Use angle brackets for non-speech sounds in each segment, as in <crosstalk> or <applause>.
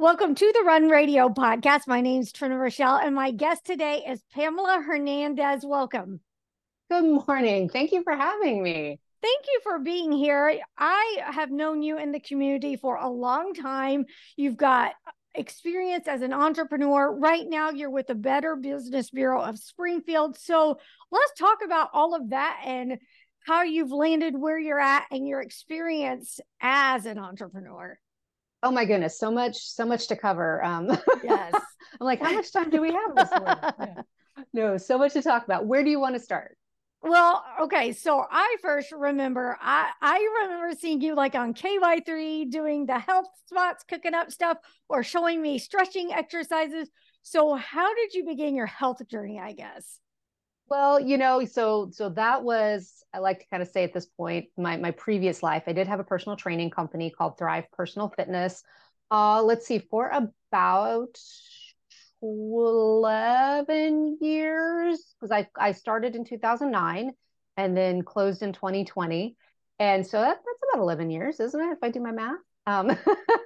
Welcome to the Run Radio podcast. My name is Trina Rachelle, and my guest today is Pamela Hernandez. Welcome. Good morning. Thank you for having me. Thank you for being here. I have known you in the community for a long time. You've got experience as an entrepreneur. Right now, you're with the Better Business Bureau of Springfield. So let's talk about all of that and how you've landed where you're at and your experience as an entrepreneur. Oh my goodness, so much, so much to cover. Um, yes. <laughs> I'm like, how much time do we have this morning? <laughs> No, so much to talk about. Where do you want to start? Well, okay. So I first remember, I, I remember seeing you like on KY3 doing the health spots, cooking up stuff, or showing me stretching exercises. So, how did you begin your health journey? I guess. Well, you know, so so that was I like to kind of say at this point, my my previous life, I did have a personal training company called Thrive Personal Fitness. Uh, let's see, for about 11 years, because I, I started in 2009 and then closed in 2020. And so that, that's about 11 years, isn't it? If I do my math, um,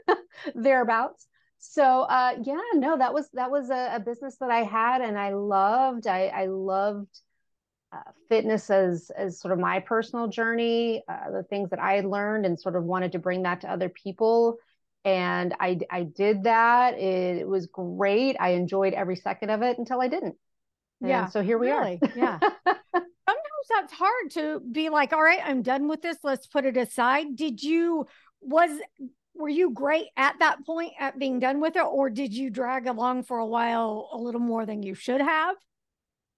<laughs> thereabouts so uh, yeah no that was that was a, a, business that i had and i loved i, I loved uh, fitness as as sort of my personal journey uh, the things that i had learned and sort of wanted to bring that to other people. And i i did that. It, it was great. I enjoyed every second of it until i didn't. And yeah so here we really, are yeah. <laughs> Sometimes that's hard to be like all right i'm done with this. Let's put it aside. Did you was were you great at that point at being done with it or did you drag along for a while a little more than you should have?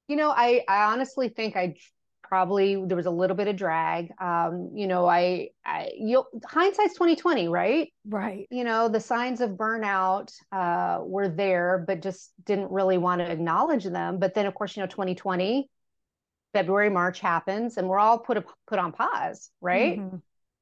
You know i i honestly think i probably there was a little bit of drag. Um you know i i you hindsight's 2020 right? Right. You know the signs of burnout uh were there but just didn't really want to acknowledge them. But then of course you know 2020 february march happens and we're all put a, put on pause right? Mm-hmm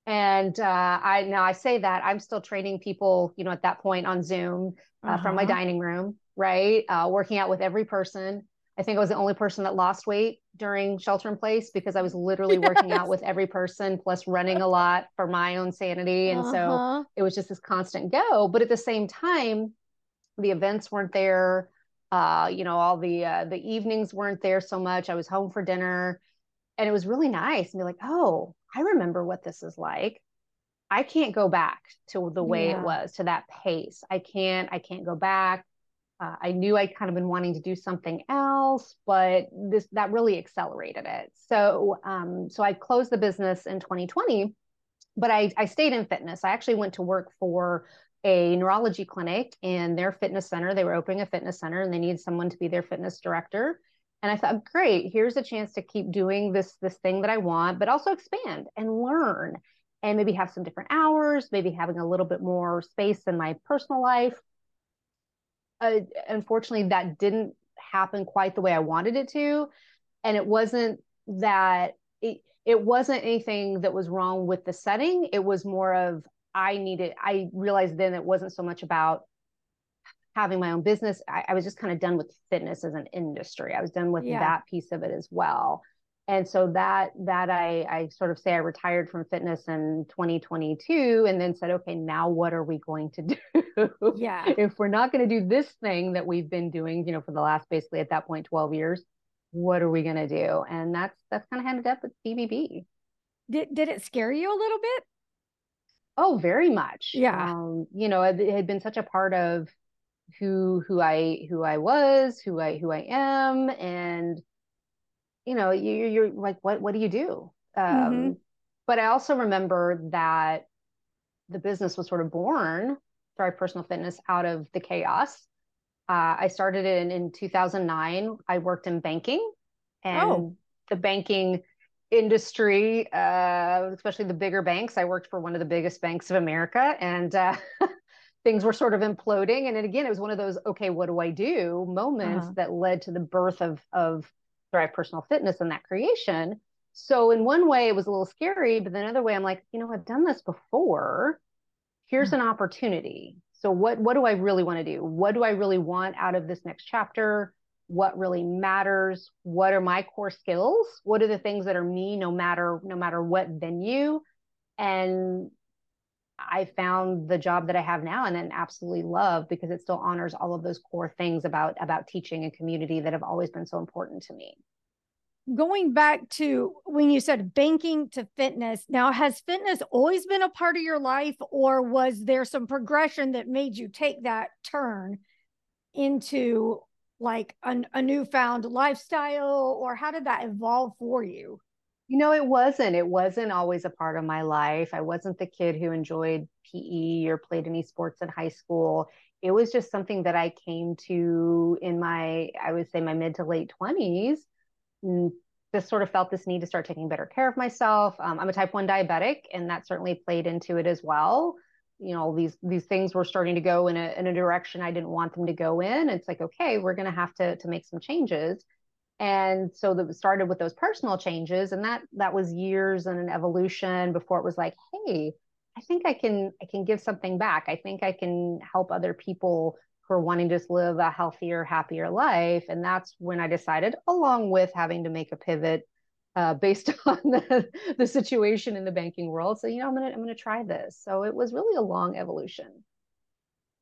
and uh, I now I say that I'm still training people, you know, at that point on Zoom uh, uh-huh. from my uh-huh. dining room, right? Uh, working out with every person. I think I was the only person that lost weight during shelter in place because I was literally yes. working out with every person, plus running a lot for my own sanity, and uh-huh. so it was just this constant go. But at the same time, the events weren't there. Uh, you know, all the uh, the evenings weren't there so much. I was home for dinner, and it was really nice and be like, oh, I remember what this is like. I can't go back to the way yeah. it was, to that pace. I can't, I can't go back. Uh, I knew I'd kind of been wanting to do something else, but this that really accelerated it. So, um, so I closed the business in 2020, but I, I stayed in fitness. I actually went to work for a neurology clinic in their fitness center. They were opening a fitness center and they needed someone to be their fitness director and i thought great here's a chance to keep doing this this thing that i want but also expand and learn and maybe have some different hours maybe having a little bit more space in my personal life. Uh, unfortunately that didn't happen quite the way i wanted it to. And it wasn't that it, it wasn't anything that was wrong with the setting. It was more of i needed i realized then it wasn't so much about having my own business, I, I was just kind of done with fitness as an industry. I was done with yeah. that piece of it as well. And so that that I I sort of say I retired from fitness in 2022 and then said, okay, now what are we going to do? Yeah. <laughs> if we're not going to do this thing that we've been doing, you know, for the last basically at that point 12 years, what are we going to do? And that's that's kind of ended up with BBB. Did did it scare you a little bit? Oh, very much. Yeah. Um, you know, it, it had been such a part of who who I who I was, who I who I am, and you know, you, you're like, what what do you do? Um, mm-hmm. But I also remember that the business was sort of born, Thrive Personal Fitness, out of the chaos. Uh, I started in in 2009. I worked in banking, and oh. the banking industry, uh, especially the bigger banks. I worked for one of the biggest banks of America, and uh, <laughs> things were sort of imploding. And again it was one of those okay what do i do? Moments uh-huh. that led to the birth of of thrive personal fitness and that creation. So in one way it was a little scary but then another way i'm like you know i've done this before. Here's mm-hmm. an opportunity. So what what do i really want to do? What do i really want out of this next chapter? What really matters? What are my core skills? What are the things that are me no matter no matter what venue? And I found the job that I have now and then absolutely love because it still honors all of those core things about about teaching and community that have always been so important to me. Going back to when you said banking to fitness, now has fitness always been a part of your life, or was there some progression that made you take that turn into like a, a newfound lifestyle, or how did that evolve for you? You know, it wasn't. It wasn't always a part of my life. I wasn't the kid who enjoyed PE or played any sports in high school. It was just something that I came to in my, I would say, my mid to late 20s. Just sort of felt this need to start taking better care of myself. Um, I'm a type 1 diabetic, and that certainly played into it as well. You know, these these things were starting to go in a in a direction I didn't want them to go in. It's like, okay, we're gonna have to to make some changes and so that started with those personal changes and that that was years and an evolution before it was like hey i think i can i can give something back. I think i can help other people who are wanting to just live a healthier happier life. And that's when i decided along with having to make a pivot uh, <laughs> based on the, the situation in the banking world so you know i'm gonna i'm gonna try this. So it was really a long evolution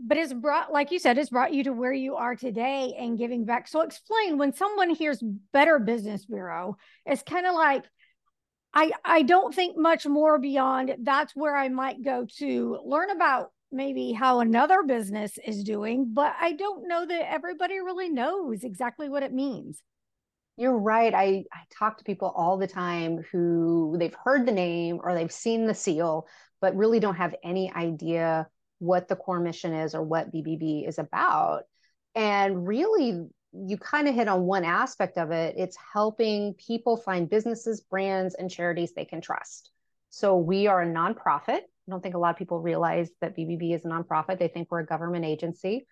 but it's brought like you said it's brought you to where you are today and giving back. So explain when someone hears better business bureau it's kind of like i i don't think much more beyond that's where i might go to learn about maybe how another business is doing but i don't know that everybody really knows exactly what it means. You're right. I i talk to people all the time who they've heard the name or they've seen the seal but really don't have any idea what the core mission is or what BBB is about. And really, you kind of hit on one aspect of it. It's helping people find businesses, brands, and charities they can trust. So we are a nonprofit. I don't think a lot of people realize that BBB is a nonprofit. They think we're a government agency,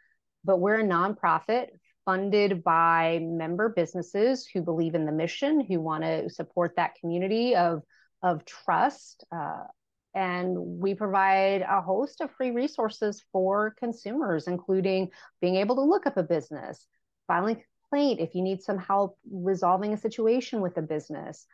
but we're a nonprofit funded by member businesses who believe in the mission, who want to support that community of, of trust, uh, and we provide a host of free resources for consumers, including being able to look up a business, filing a complaint if you need some help resolving a situation with a business,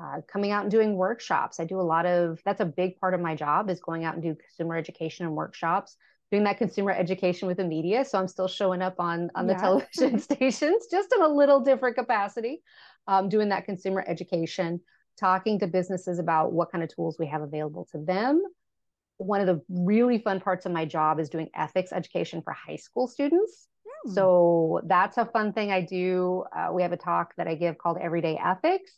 uh, coming out and doing workshops. I do a lot of that's a big part of my job is going out and do consumer education and workshops. Doing that consumer education with the media, so I'm still showing up on on the yeah. television <laughs> stations, just in a little different capacity, um, doing that consumer education talking to businesses about what kind of tools we have available to them. One of the really fun parts of my job is doing ethics education for high school students. Mm. So that's a fun thing I do. Uh, we have a talk that I give called Everyday Ethics.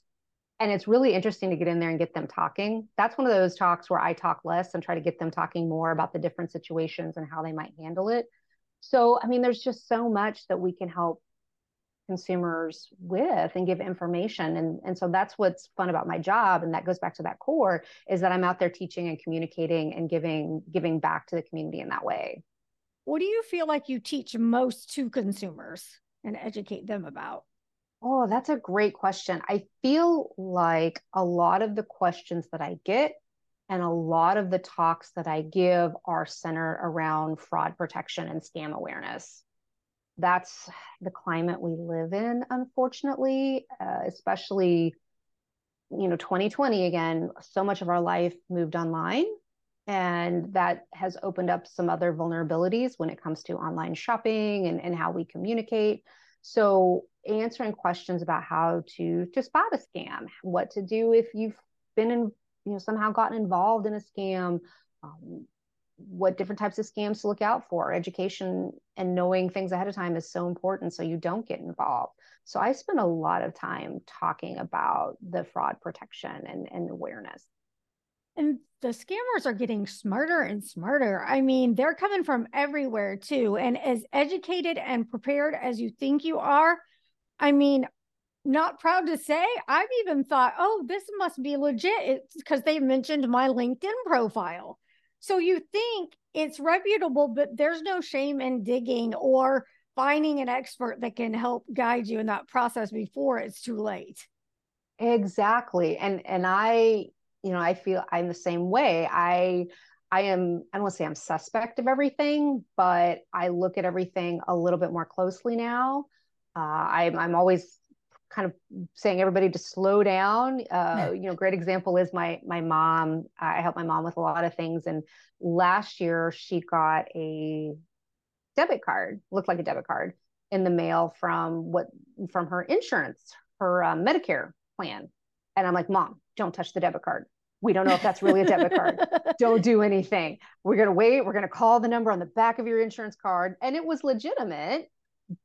And it's really interesting to get in there and get them talking. That's one of those talks where I talk less and try to get them talking more about the different situations and how they might handle it. So, I mean, there's just so much that we can help consumers with and give information and and so that's what's fun about my job and that goes back to that core is that I'm out there teaching and communicating and giving giving back to the community in that way. What do you feel like you teach most to consumers and educate them about? Oh, that's a great question. I feel like a lot of the questions that I get and a lot of the talks that I give are centered around fraud protection and scam awareness that's the climate we live in, unfortunately, uh, especially, you know, 2020 again, so much of our life moved online. And that has opened up some other vulnerabilities when it comes to online shopping and, and how we communicate. So, answering questions about how to to spot a scam, what to do if you've been in, you know, somehow gotten involved in a scam, um, what different types of scams to look out for. Education and knowing things ahead of time is so important so you don't get involved. So I spend a lot of time talking about the fraud protection and, and awareness. And the scammers are getting smarter and smarter. I mean, they're coming from everywhere too. And as educated and prepared as you think you are, I mean, not proud to say, I've even thought, oh, this must be legit. Because they mentioned my LinkedIn profile. So you think it's reputable, but there's no shame in digging or finding an expert that can help guide you in that process before it's too late. Exactly. And and I, you know, I feel I'm the same way. I I am I don't want to say I'm suspect of everything, but I look at everything a little bit more closely now. Uh, I'm I'm always kind of saying everybody to slow down. Uh, you know, great example is my my mom. I help my mom with a lot of things, and last year she got a debit card, looked like a debit card, in the mail from what from her insurance, her uh, Medicare plan, and I'm like, Mom, don't touch the debit card. We don't know if that's really a debit card. <laughs> Don't do anything. We're going to wait. We're going to call the number on the back of your insurance card. And it was legitimate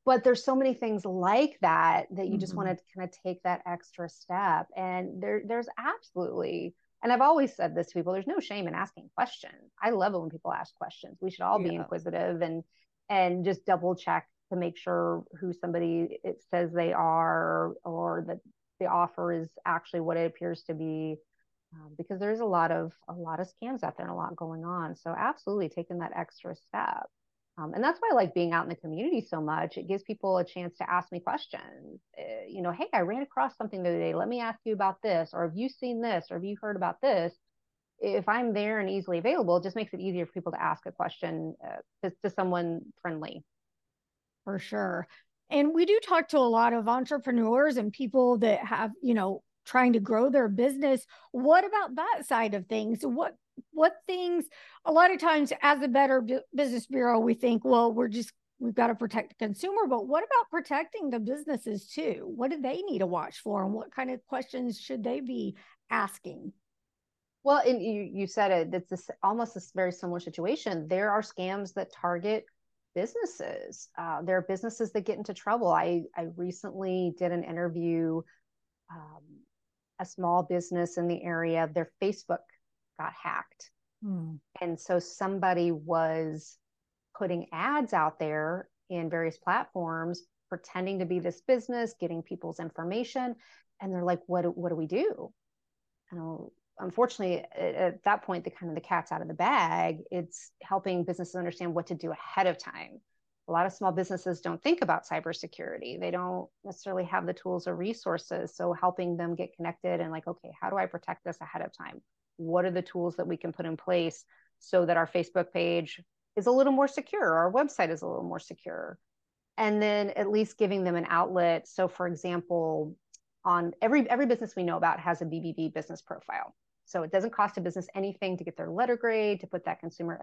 but there's so many things like that that you mm-hmm. just want to kind of take that extra step and there there's absolutely and I've always said this to people there's no shame in asking questions. I love it when people ask questions. We should all yeah. be inquisitive and and just double check to make sure who somebody it says they are or that the offer is actually what it appears to be um, because there's a lot of a lot of scams out there and a lot going on so absolutely taking that extra step um, and that's why I like being out in the community so much. It gives people a chance to ask me questions. Uh, you know, hey, I ran across something the other day. Let me ask you about this. Or have you seen this? Or have you heard about this? If I'm there and easily available, it just makes it easier for people to ask a question uh, to, to someone friendly. For sure. And we do talk to a lot of entrepreneurs and people that have, you know, trying to grow their business. What about that side of things? What what things a lot of times as a better bu- business bureau we think well we're just we've got to protect the consumer but what about protecting the businesses too? What do they need to watch for and what kind of questions should they be asking? Well and you you said it it's this, almost a very similar situation. There are scams that target businesses. Uh, there are businesses that get into trouble. I i recently did an interview um, a small business in the area. Their facebook got hacked. Hmm. And so somebody was putting ads out there in various platforms pretending to be this business, getting people's information. And they're like, what, what do we do? And unfortunately, at, at that point, the kind of the cat's out of the bag. It's helping businesses understand what to do ahead of time. A lot of small businesses don't think about cybersecurity. They don't necessarily have the tools or resources. So helping them get connected and like, okay, how do I protect this ahead of time? What are the tools that we can put in place so that our Facebook page is a little more secure, our website is a little more secure. And then at least giving them an outlet. So for example, on every every business we know about has a BBB business profile. So it doesn't cost a business anything to get their letter grade, to put that consumer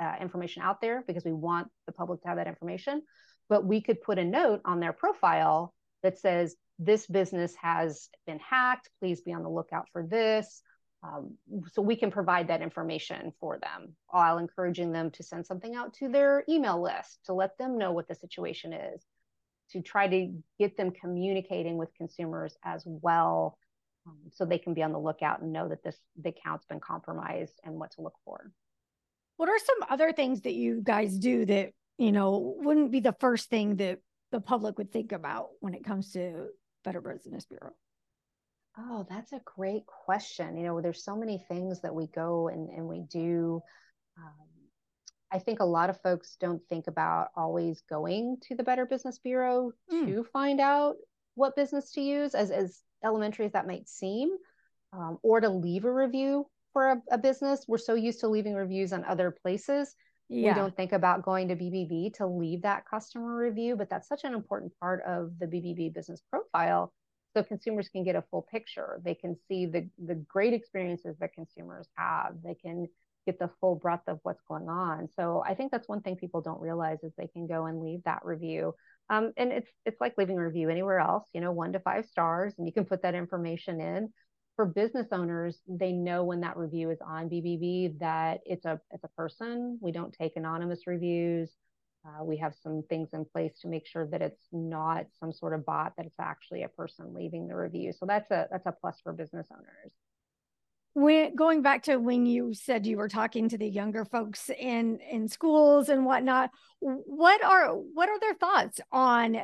uh, information out there because we want the public to have that information. But we could put a note on their profile that says, this business has been hacked. Please be on the lookout for this. Um, so we can provide that information for them while encouraging them to send something out to their email list to let them know what the situation is, to try to get them communicating with consumers as well um, so they can be on the lookout and know that this the account's been compromised and what to look for. What are some other things that you guys do that, you know, wouldn't be the first thing that the public would think about when it comes to Better Business Bureau? Oh, that's a great question. You know, there's so many things that we go and, and we do. Um, I think a lot of folks don't think about always going to the Better Business Bureau mm. to find out what business to use, as, as elementary as that might seem, um, or to leave a review for a, a, business. We're so used to leaving reviews on other places. Yeah. We don't think about going to BBB to leave that customer review, but that's such an important part of the BBB business profile so consumers can get a full picture. They can see the the great experiences that consumers have. They can get the full breadth of what's going on. So i think that's one thing people don't realize is they can go and leave that review. Um, and it's it's like leaving a review anywhere else you know one to five stars and you can put that information in. For business owners they know when that review is on bbb that it's a it's a person. We don't take anonymous reviews uh, we have some things in place to make sure that it's not some sort of bot, that it's actually a person leaving the review. So that's a that's a plus for business owners. When going back to when you said you were talking to the younger folks in in schools and whatnot, what are what are their thoughts on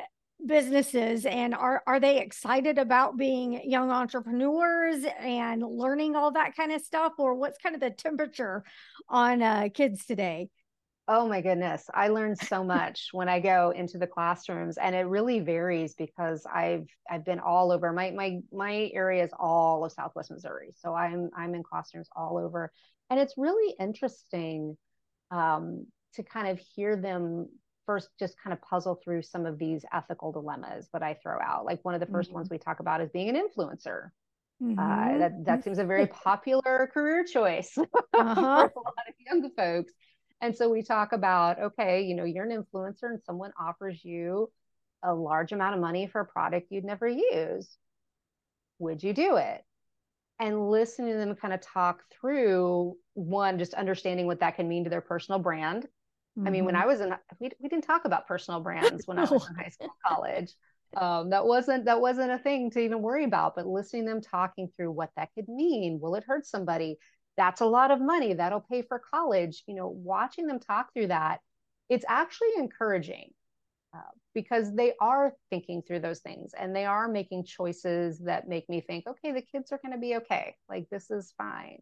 businesses and are are they excited about being young entrepreneurs and learning all that kind of stuff or what's kind of the temperature on uh, kids today Oh my goodness. I learned so much when I go into the classrooms and it really varies because I've I've been all over. My my my area is all of Southwest Missouri. So I'm I'm in classrooms all over. And it's really interesting um, to kind of hear them first just kind of puzzle through some of these ethical dilemmas that I throw out. Like one of the 1st mm-hmm. ones we talk about is being an influencer. Uh, mm-hmm. Uh, that that seems a very <laughs> popular career choice <laughs> uh-huh. for a lot of young folks. And so we talk about, okay, you know, you're an influencer and someone offers you a large amount of money for a product you'd never use. Would you do it? And listening to them kind of talk through one, just understanding what that can mean to their personal brand. Mm-hmm. I mean, when mm-hmm. I was in, we, we didn't talk about personal <laughs> brands when I was in high school, college. Um, that wasn't that wasn't a thing to even worry about. But listening them talking through what that could mean, will it hurt somebody? That's a lot of money. That'll pay for college. You know, watching them talk through that, it's actually encouraging uh, because they are thinking through those things and they are making choices that make me think, okay, the kids are going to be okay. Like this is fine.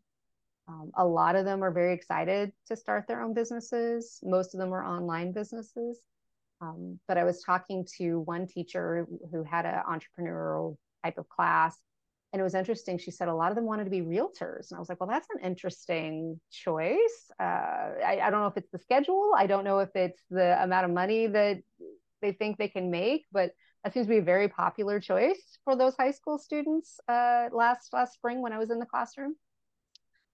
Um, a lot of them are very excited to start their own businesses. Most of them are online businesses. Um, but I was talking to one teacher who had an entrepreneurial type of class, and it was interesting. She said a lot of them wanted to be realtors, and I was like, "Well, that's an interesting choice. Uh, I, I don't know if it's the schedule. I don't know if it's the amount of money that they think they can make, but that seems to be a very popular choice for those high school students uh, last last spring when I was in the classroom.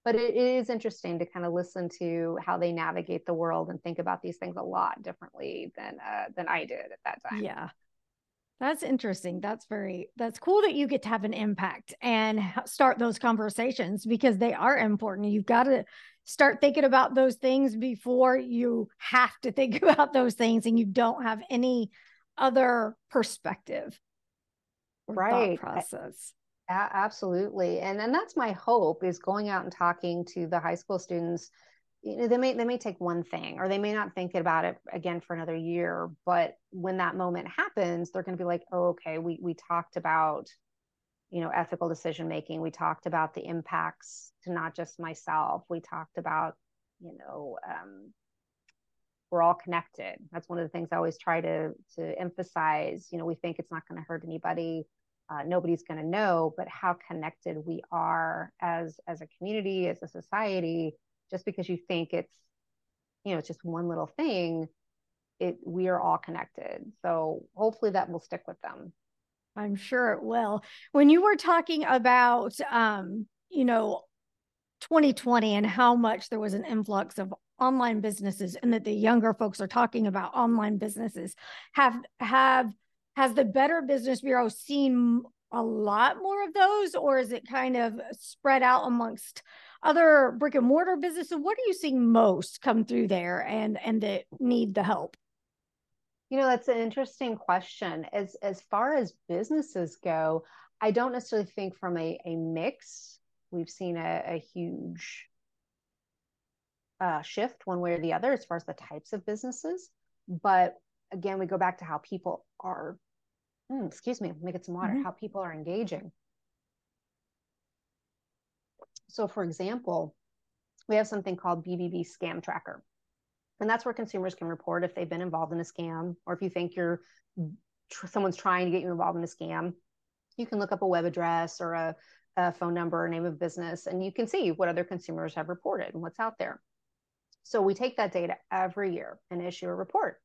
But it is interesting to kind of listen to how they navigate the world and think about these things a lot differently than uh, than I did at that time. Yeah, that's interesting. That's very that's cool that you get to have an impact and start those conversations because they are important. You've got to start thinking about those things before you have to think <laughs> about those things and you don't have any other perspective or right. thought process. absolutely. And and that's my hope is going out and talking to the high school students. You know, they may they may take one thing or they may not think about it again for another year, but when that moment happens, they're going to be like, oh, okay, we we talked about you know ethical decision making. We talked about the impacts to not just myself. We talked about you know um, we're all connected. That's one of the things i always try to to emphasize. You know we think it's not going to hurt anybody. Uh, nobody's going to know but how connected we are as as a community as a society just because you think it's you know it's just one little thing it we are all connected so hopefully that will stick with them I'm sure it will. When you were talking about, um, you know, 2020 and how much there was an influx of online businesses and that the younger folks are talking about online businesses, have have has the Better Business Bureau seen a lot more of those, or is it kind of spread out amongst other brick and mortar businesses? What are you seeing most come through there and and that need the help? You know, that's an interesting question. As as far as businesses go, I don't necessarily think from a, a mix, we've seen a, a huge uh, shift one way or the other as far as the types of businesses. But again, we go back to how people are, mm, excuse me, make it some water, mm-hmm. how people are engaging. So, for example, we have something called BBB Scam Tracker. And that's where consumers can report if they've been involved in a scam or if you think you're someone's trying to get you involved in a scam. You can look up a web address or a, a phone number or name of business, and you can see what other consumers have reported and what's out there. So we take that data every year and issue a report.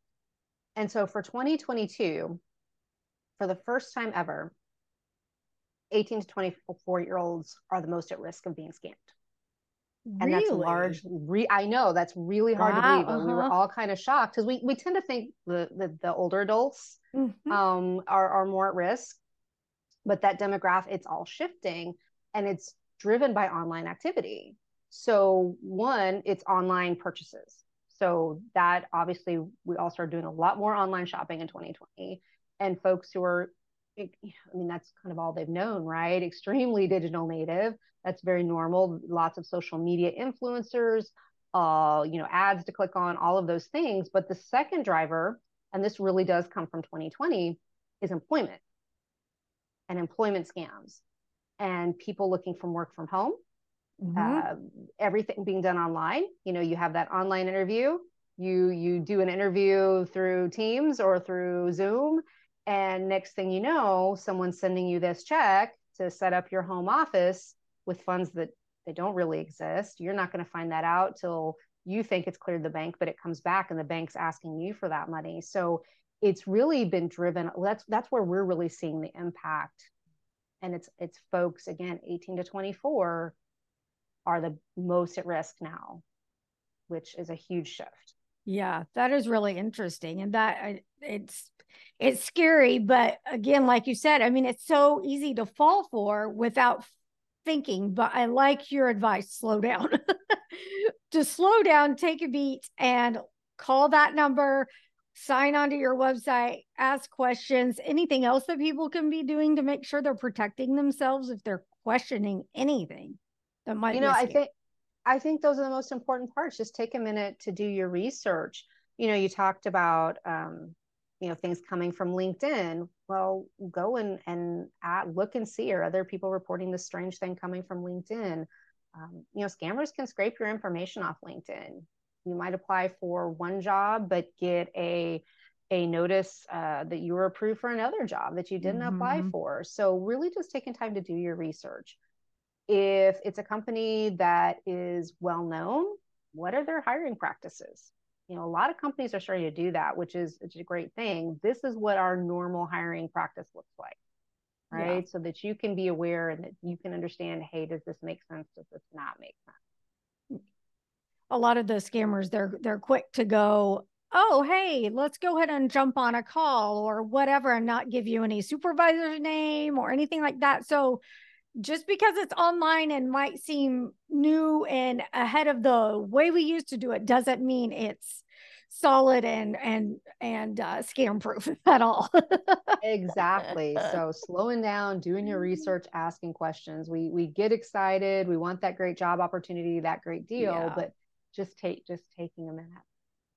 And so for 2022, for the first time ever, 18 to 24 year olds are the most at risk of being scammed and that's large re- i know that's really hard wow, to believe uh-huh. we were uh-huh. all kind of shocked because we, we tend to think the, the, the older adults mm-hmm. um, are, are more at risk but that demographic it's all shifting and it's driven by online activity so one it's online purchases so that obviously we all started doing a lot more online shopping in 2020 and folks who are I mean, that's kind of all they've known, right? Extremely digital native. That's very normal. Lots of social media influencers, uh, you know, ads to click on, all of those things. But the second driver, and this really does come from 2020, is employment and employment scams and people looking from work from home. Mm-hmm. Uh, everything being done online. You know, you have that online interview. You you do an interview through Teams or through Zoom, and next thing you know, someone's sending you this check to set up your home office with funds that they don't really exist. You're not going to find that out till you think it's cleared the bank, but it comes back and the bank's asking you for that money. So it's really been driven. That's that's where we're really seeing the impact. And it's it's folks again, 18 to 24 are the most at risk now, which is a huge shift. Yeah, that is really interesting. And that it's it's scary, but again, like you said, I mean, it's so easy to fall for without thinking, but I like your advice, slow down. <laughs> to slow down, take a beat and call that number, sign onto your website, ask questions, anything else that people can be doing to make sure they're protecting themselves if they're questioning anything that might you know i think i think those are the most important parts. Just take a minute to do your research. You know you talked about um, you know things coming from linkedin. Well go and and at, look and see are other people reporting this strange thing coming from linkedin? Um, you know scammers can scrape your information off linkedin. You might apply for one job but get a a notice uh, that you were approved for another job that you didn't mm-hmm. apply for. So really just taking time to do your research if it's a company that is well known what are their hiring practices? You know a lot of companies are starting to do that which is, a great thing. This is what our normal hiring practice looks like right? Yeah. so that you can be aware and that you can understand hey does this make sense? Does this not make sense? A lot of the scammers they're they're quick to go oh hey let's go ahead and jump on a call or whatever and not give you any supervisor's name or anything like that. So just because it's online and might seem new and ahead of the way we used to do it doesn't mean it's solid and and and uh, scam proof <laughs> at all. <laughs> Exactly. So slowing down doing your research asking questions. We we get excited. We want that great job opportunity that great deal yeah. but just take just taking a minute.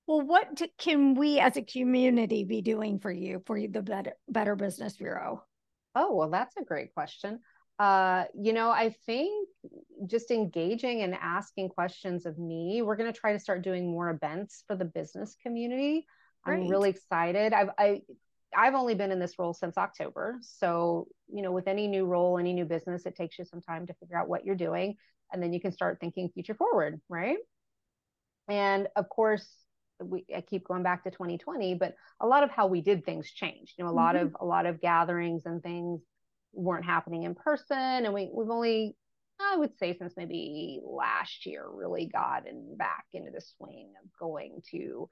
Well what t- can we as a community be doing for you for the better better business bureau? Oh well that's a great question uh, you know, I think just engaging and asking questions of me, we're going to try to start doing more events for the business community. Great. I'm really excited. I've, I, I've only been in this role since October. So, you know, with any new role, any new business, it takes you some time to figure out what you're doing. And then you can start thinking future forward, right? And of course, we I keep going back to 2020, but a lot of how we did things changed. You know, a lot mm-hmm. of a lot of gatherings and things weren't happening in person. And we, we've only, I would say, since maybe last year, really gotten back into the swing of going to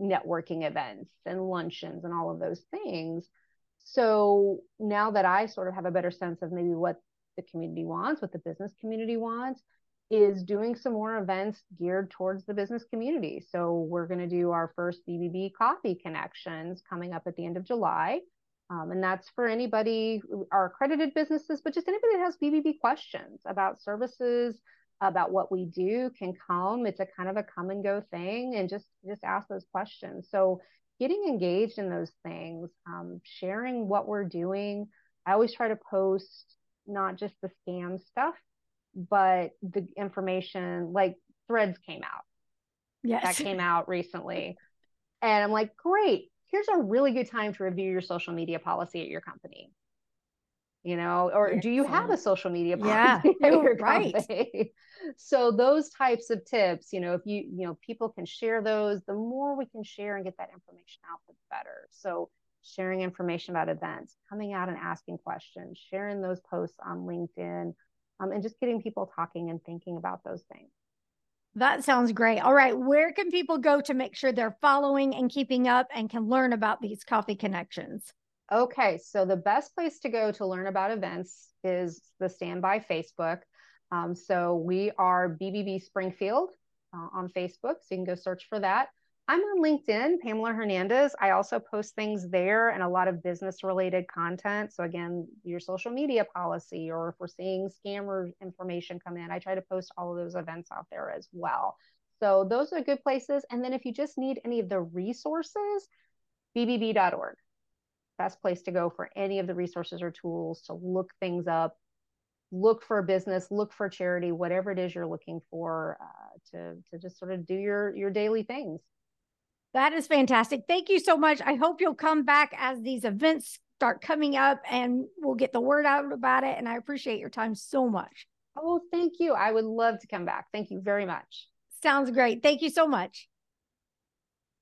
networking events and luncheons and all of those things. So now that I sort of have a better sense of maybe what the community wants, what the business community wants, is doing some more events geared towards the business community. So we're going to do our first BBB coffee connections coming up at the end of July. Um, and that's for anybody, our accredited businesses, but just anybody that has BBB questions about services, about what we do can come. It's a kind of a come and go thing and just, just ask those questions. So getting engaged in those things, um, sharing what we're doing. I always try to post not just the scam stuff, but the information like threads came out. Yes. That came out recently. <laughs> And I'm like, great, here's a really good time to review your social media policy at your company. You know or do you have a social media <laughs> policy yeah, at your right. company? <laughs> So those types of tips you know if you you know people can share those the more we can share and get that information out the better. So sharing information about events coming out and asking questions sharing those posts on linkedin um, and just getting people talking and thinking about those things that sounds great. All right. Where can people go to make sure they're following and keeping up and can learn about these coffee connections? Okay. So, the best place to go to learn about events is the Standby Facebook. Um, so, we are BBB Springfield uh, on Facebook. So, you can go search for that. I'm on LinkedIn, Pamela Hernandez. I also post things there and a lot of business related content. So, again, your social media policy, or if we're seeing scammer information come in, I try to post all of those events out there as well. So, those are good places. And then, if you just need any of the resources, bbb.org. Best place to go for any of the resources or tools to look things up, look for a business, look for charity, whatever it is you're looking for uh, to, to just sort of do your, your daily things. That is fantastic. Thank you so much. I hope you'll come back as these events start coming up and we'll get the word out about it. And I appreciate your time so much. Oh, thank you. I would love to come back. Thank you very much. Sounds great. Thank you so much.